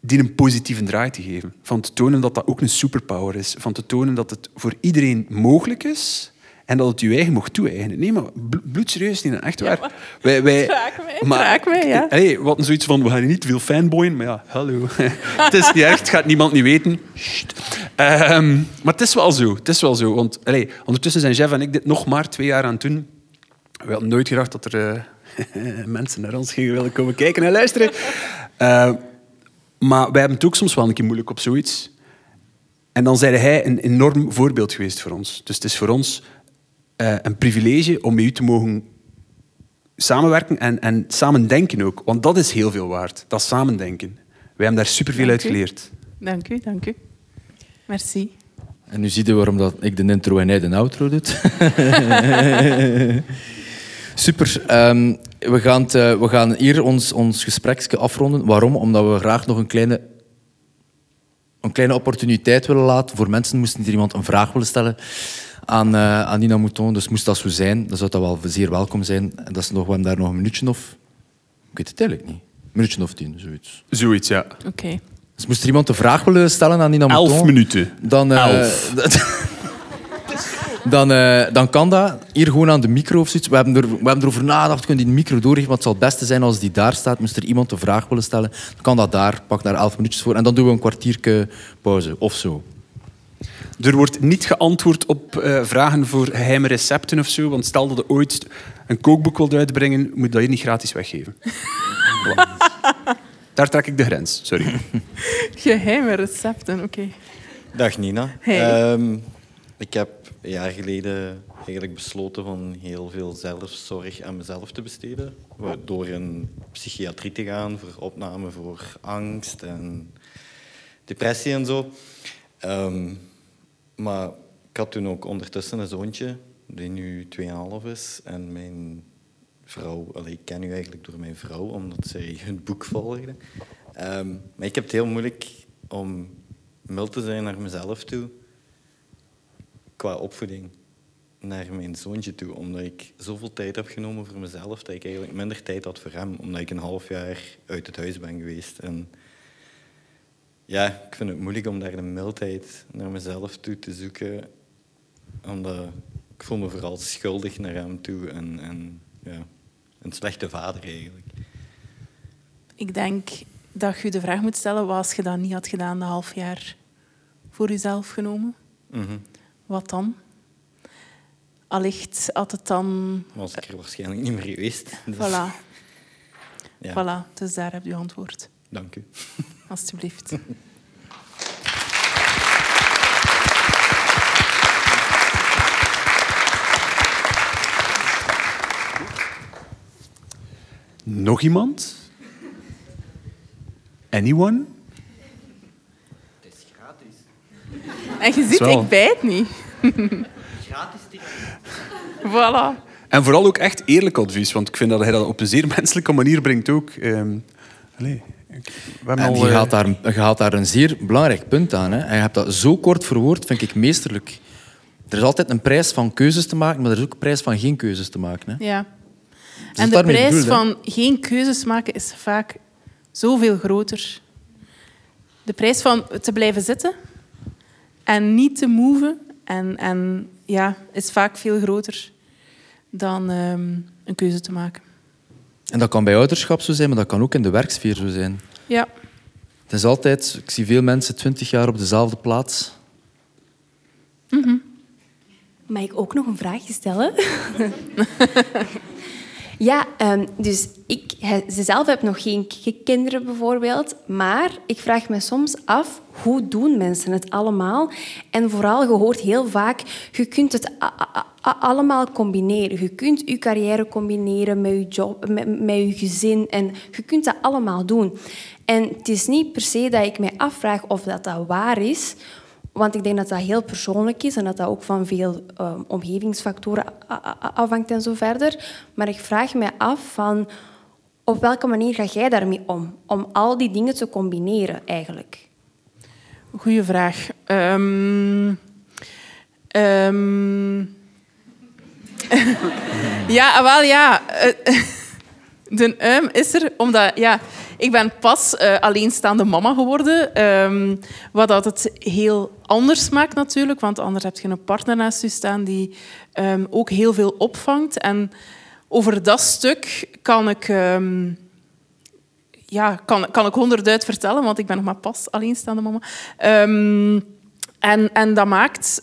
die een positieve draai te geven. Van te tonen dat dat ook een superpower is. Van te tonen dat het voor iedereen mogelijk is en dat het je eigen mocht toe-eigenen. Nee, maar bl- bloedserieus niet, echt waar. wij, wij, Raak raak mij, ja. Hey, wat een zoiets van, we gaan niet veel fanboyen, maar ja, hallo. het is niet echt, het gaat niemand niet weten. Ehm, maar het is wel zo, het is wel zo. Want ondertussen zijn Jeff en ik dit nog maar twee jaar aan het doen. We hadden nooit gedacht dat er eh, mensen naar ons gingen willen komen kijken en luisteren. Eh, maar wij hebben het ook soms wel een keer moeilijk op zoiets. En dan zei hij een enorm voorbeeld geweest voor ons. Dus het is voor ons eh, een privilege om met u te mogen samenwerken en, en samen denken ook. Want dat is heel veel waard, dat samendenken. Wij hebben daar superveel Dank uit u. geleerd. Dank u, dank u. Merci. En nu zie je waarom dat ik de intro en hij de outro doet. Super. Ehm, we, gaan eh, we gaan hier ons, ons gespreksje afronden. Waarom? Omdat we graag nog een kleine, een kleine opportuniteit willen laten voor mensen. Moest er iemand een vraag willen stellen aan, eh, aan Nina Mouton. Dus moest dat zo zijn, dan zou dat wel zeer welkom zijn. En dat is nog, we hebben daar nog een minuutje of... Ik weet het eigenlijk niet. Een minuutje of tien, zoiets. Zoiets, ja. Oké. Dus moest er iemand een vraag willen stellen aan Nina Mouton... Elf minuten. Dan, eh, Elf. dan, eh, dan kan dat. Hier gewoon aan de micro of zoiets. We hebben, er, we hebben erover nagedacht, kunnen die de micro doorgeven. Want het zal het beste zijn als die daar staat. Moest er iemand een vraag willen stellen, dan kan dat daar. Pak daar elf minuutjes voor. En dan doen we een kwartiertje pauze of zo. Er wordt niet geantwoord op eh, vragen voor geheime recepten of zo. Want stel dat je ooit een kookboek wilt uitbrengen, moet dat je niet gratis weggeven. Voilà. Daar trek ik de grens, sorry. Geheime recepten, oké. Dag Nina. Hey. Ehm, ik heb een jaar geleden eigenlijk besloten van heel veel zelfzorg aan mezelf te besteden. Door in psychiatrie te gaan voor opname voor angst en depressie en zo. Ehm, maar ik had toen ook ondertussen een zoontje die nu 2,5 is. En mijn vrouw, allee, ik ken u eigenlijk door mijn vrouw, omdat zij het boek volgde. Ehm, maar ik heb het heel moeilijk om mild te zijn naar mezelf toe qua opvoeding naar mijn zoontje toe. Omdat ik zoveel tijd heb genomen voor mezelf dat ik eigenlijk minder tijd had voor hem. Omdat ik een half jaar uit het huis ben geweest. En ja, ik vind het moeilijk om daar de mildheid naar mezelf toe te zoeken. Omdat ik voel me vooral schuldig naar hem toe. En, en ja, een slechte vader eigenlijk. Ik denk dat je de vraag moet stellen, wat als je dat niet had gedaan, de half jaar voor jezelf genomen? Mhm. Wat dan? Allicht had het dan... Was ik er waarschijnlijk niet meer geweest. Dus, Voilà, ja, voilà. Dus daar heb je antwoord. Dank u. Alsjeblieft. Nog iemand? Anyone? En je ziet, Zo. ik bijt niet. Gratis Voilà. En vooral ook echt eerlijk advies, want ik vind dat hij dat op een zeer menselijke manier brengt ook. Ehm allee, ik- we hebben En je eh, haalt, daar, een- je haalt daar een zeer belangrijk punt aan. Hè. En je hebt dat zo kort verwoord, vind ik meesterlijk. Er is altijd een prijs van keuzes te maken, maar er is ook een prijs van geen keuzes te maken. Hè. Ja. is En de prijs bedoeld, hè? van geen keuzes maken is vaak zoveel groter. De prijs van te blijven zitten en niet te moven en, en, ja, is vaak veel groter dan ehm, een keuze te maken. En dat kan bij ouderschap zo zijn, maar dat kan ook in de werksfeer zo zijn. Ja. Het is altijd, ik zie veel mensen twintig jaar op dezelfde plaats. Mag ik ook nog een vraagje stellen? ja, ehm, dus ik he- ze zelf heb nog geen k- kinderen bijvoorbeeld, maar ik vraag me soms af, hoe doen mensen het allemaal? En vooral, je hoort heel vaak, je kunt het a- a- a- allemaal combineren. Je kunt je carrière combineren met je job, met, met je gezin en je kunt dat allemaal doen. En het is niet per se dat ik mij afvraag of dat, dat waar is, want ik denk dat dat heel persoonlijk is en dat dat ook van veel ehm, omgevingsfactoren afhangt en zo verder. Maar ik vraag me af van op welke manier ga jij daarmee om? Om al die dingen te combineren eigenlijk. Goeie vraag. Ehm, ehm, ja, wel ja. De uim is er omdat ja, ik ben pas eh, alleenstaande mama geworden. ehm, wat dat het heel anders maakt natuurlijk. Want anders heb je een partner naast je staan die ehm, ook heel veel opvangt. En over dat stuk kan ik, ehm, ja, kan, kan ik honderdduit vertellen, want ik ben nog maar pas alleenstaande mama. En, en dat maakt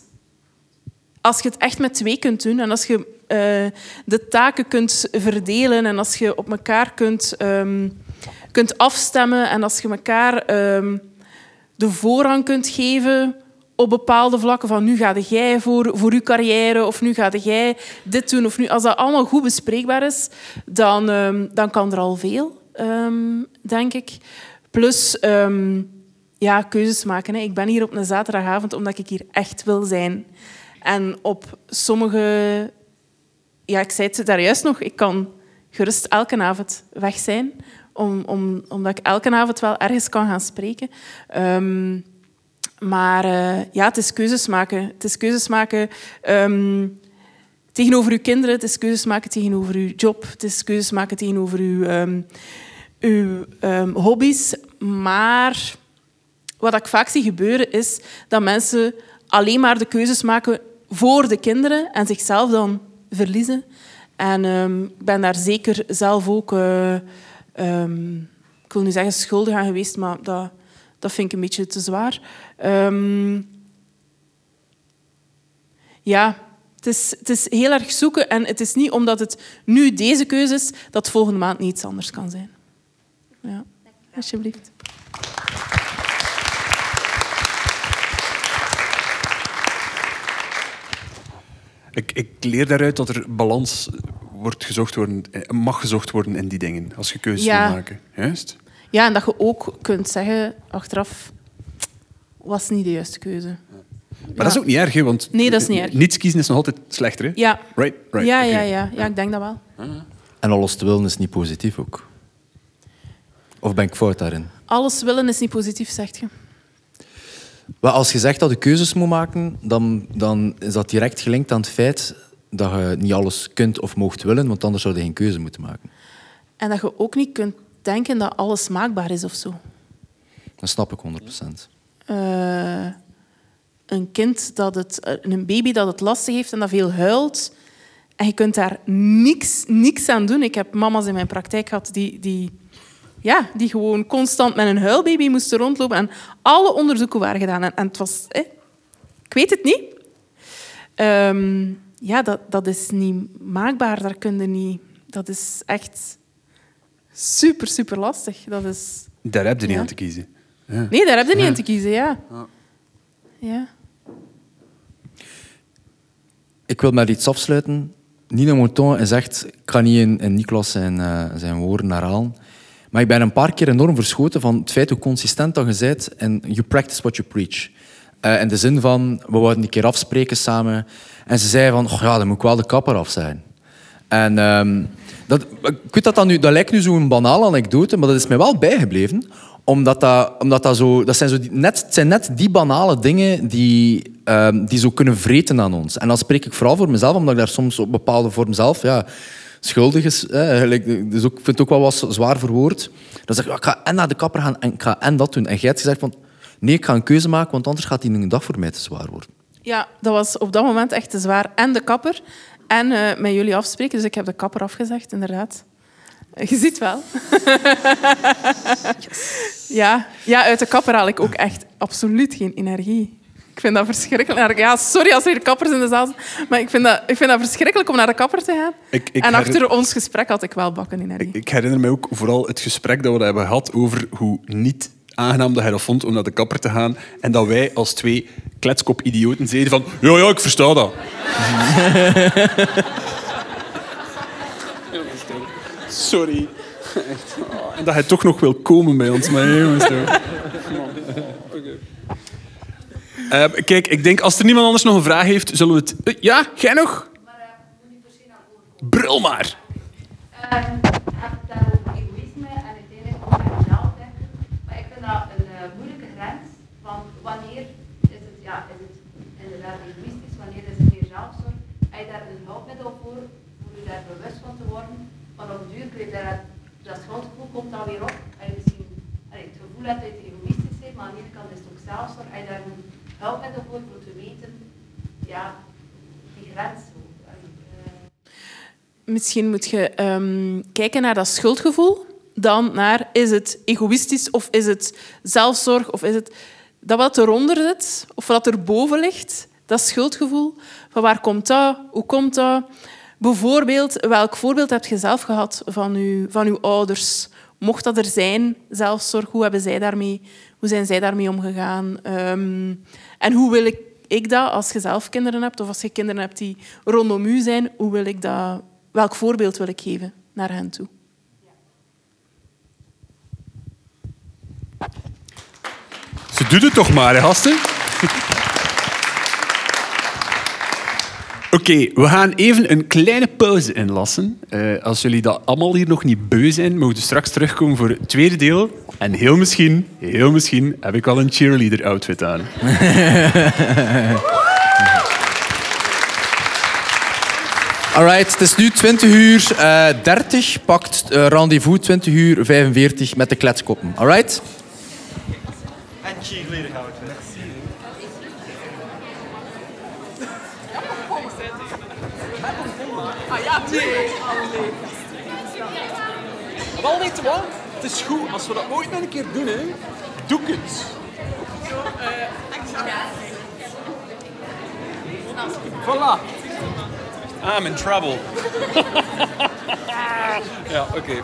als je het echt met twee kunt doen en als je eh, de taken kunt verdelen en als je op elkaar kunt, ehm, kunt afstemmen en als je elkaar ehm, de voorrang kunt geven op bepaalde vlakken van nu ga jij voor, voor je carrière of nu ga jij dit doen of nu als dat allemaal goed bespreekbaar is, dan, ehm, dan kan er al veel, denk ik. Plus ja, keuzes maken. Ik ben hier op een zaterdagavond omdat ik hier echt wil zijn. En op sommige... Ja, ik zei het daar juist nog. Ik kan gerust elke avond weg zijn. Om, om, omdat ik elke avond wel ergens kan gaan spreken. Ehm, maar eh, ja, het is keuzes maken. Het is keuzes maken ehm, tegenover uw kinderen. Het is keuzes maken tegenover uw job. Het is keuzes maken tegenover uw, ehm, uw hobby's. Maar wat ik vaak zie gebeuren is dat mensen alleen maar de keuzes maken voor de kinderen en zichzelf dan verliezen. En ehm, ik ben daar zeker zelf ook, eh, ehm, ik wil nu zeggen schuldig aan geweest, maar dat, dat vind ik een beetje te zwaar. Ehm, ja, het is, het is heel erg zoeken en het is niet omdat het nu deze keuze is, dat volgende maand niet iets anders kan zijn. Ja, alsjeblieft. Ik, ik leer daaruit dat er balans wordt gezocht worden, eh, mag gezocht worden in die dingen, als je keuzes Ja. wil maken. Juist? Ja, en dat je ook kunt zeggen achteraf, was niet de juiste keuze. Maar dat is ook niet erg, hè, want Nee, dat is niet erg. niets kiezen is nog altijd slechter. Hè? Ja, Right? Right. ja, ja, ja, ja, ik denk dat wel. En alles te willen is niet positief ook. Of ben ik fout daarin? Alles willen is niet positief, zegt je. Wel, als je zegt dat je keuzes moet maken, dan, dan is dat direct gelinkt aan het feit dat je niet alles kunt of mocht willen, want anders zou je geen keuze moeten maken. En dat je ook niet kunt denken dat alles maakbaar is of zo. Dat snap ik 100%. Eh, een kind dat het, eh, een baby dat het lastig heeft en dat veel huilt. En je kunt daar niks, niks aan doen. Ik heb mama's in mijn praktijk gehad die, die, ja, die gewoon constant met een huilbaby moesten rondlopen. En alle onderzoeken waren gedaan. En, en het was... eh, ik weet het niet. Ehm, ja, dat, dat is niet maakbaar. Daar kun je niet... Dat is echt super, super lastig. Dat is... Daar heb je niet Ja. aan te kiezen. Ja. Nee, daar heb je niet aan te kiezen, ja. Ja. Ik wil met iets afsluiten. Nina Mouton zegt, ik ga niet in, in Niklas zijn, eh, zijn woorden herhalen, maar ik ben een paar keer enorm verschoten van het feit hoe consistent dat je bent en you practice what you preach. Eh, in de zin van, we wouden een keer afspreken samen en ze zei van, oh ja, dan moet ik wel de kapper af zijn. En ehm, dat, ik weet dat dat nu, dat lijkt nu zo'n banale anekdote, maar dat is mij wel bijgebleven. Omdat dat, omdat dat zo, dat zijn zo die, net, het zijn net die banale dingen die, ehm, die zo kunnen vreten aan ons. En dan spreek ik vooral voor mezelf, omdat ik daar soms op bepaalde voor mezelf ja, schuldig is. Hè, eigenlijk, dus ook, ik vind het ook wel wat zwaar verwoord. Dan zeg ik, ja, ik ga en naar de kapper gaan en ik ga en dat doen. En jij hebt gezegd van, nee, ik ga een keuze maken, want anders gaat die een dag voor mij te zwaar worden. Ja, dat was op dat moment echt te zwaar. En de kapper. En eh, met jullie afspreken. Dus ik heb de kapper afgezegd, inderdaad. Je ziet wel. ja. ja, uit de kapper haal ik ook echt absoluut geen energie. Ik vind dat verschrikkelijk. Ja, sorry als er hier kappers in de zaal zijn, maar ik vind, dat, ik vind dat verschrikkelijk om naar de kapper te gaan. Ik- ik en herinner- achter ons gesprek had ik wel bakken energie. Ik, ik herinner me ook vooral het gesprek dat we hebben gehad over hoe niet aangenaam dat hij dat vond om naar de kapper te gaan. En dat wij als twee kletskop-idioten zeiden van... Ja, ja, ik versta dat. Sorry. Oh, En dat hij toch nog wil komen bij ons. Maar jongens, toch. Oké. Eh, kijk, ik denk als er niemand anders nog een vraag heeft, zullen we het... Eh, ja, jij nog? Brul maar. Ehm, heb het daar over egoïsme en uiteindelijk ook aan jezelf denken. Maar ik vind dat een eh, moeilijke grens van wanneer is het, ja, is het inderdaad egoïstisch, wanneer is het meer zelfzorg. Heb je daar een hulpmiddel voor, voor je daar bewust van te worden? Maar op duur kun je daar komt dat weer op. En misschien allee, het gevoel dat je egoïstisch bent, maar aan kant is het ook zelfzorg. Je daar hulp met op wordt, moet je weten, ja, die grens. eh, Misschien moet je ehm, kijken naar dat schuldgevoel, dan naar is het egoïstisch of is het zelfzorg of is het dat wat eronder zit of wat er boven ligt, dat schuldgevoel. Van waar komt dat? Hoe komt dat? Bijvoorbeeld, welk voorbeeld heb je zelf gehad van uw, van uw ouders? Mocht dat er zijn, zelfzorg, hoe, hebben zij daarmee, hoe zijn zij daarmee omgegaan? Ehm, en hoe wil ik, ik dat, als je zelf kinderen hebt of als je kinderen hebt die rondom u zijn, hoe wil ik dat, welk voorbeeld wil ik geven naar hen toe? Ze doet het toch maar, hè, gasten? Oké, we gaan even een kleine pauze inlassen. Eh, als jullie dat allemaal hier nog niet beu zijn, mogen we straks terugkomen voor het tweede deel. En heel misschien, heel misschien, heb ik al een cheerleader-outfit aan. Alright, het is nu 20 uur eh 30. Pakt eh, rendezvous 20 uur 45 met de kletskoppen. Alright? En cheerleader gaan we Wel, weet je wat? Het is goed. Als we dat ooit nog een keer doen, hè, doe het. Voilà. I'm in trouble. ja, oké.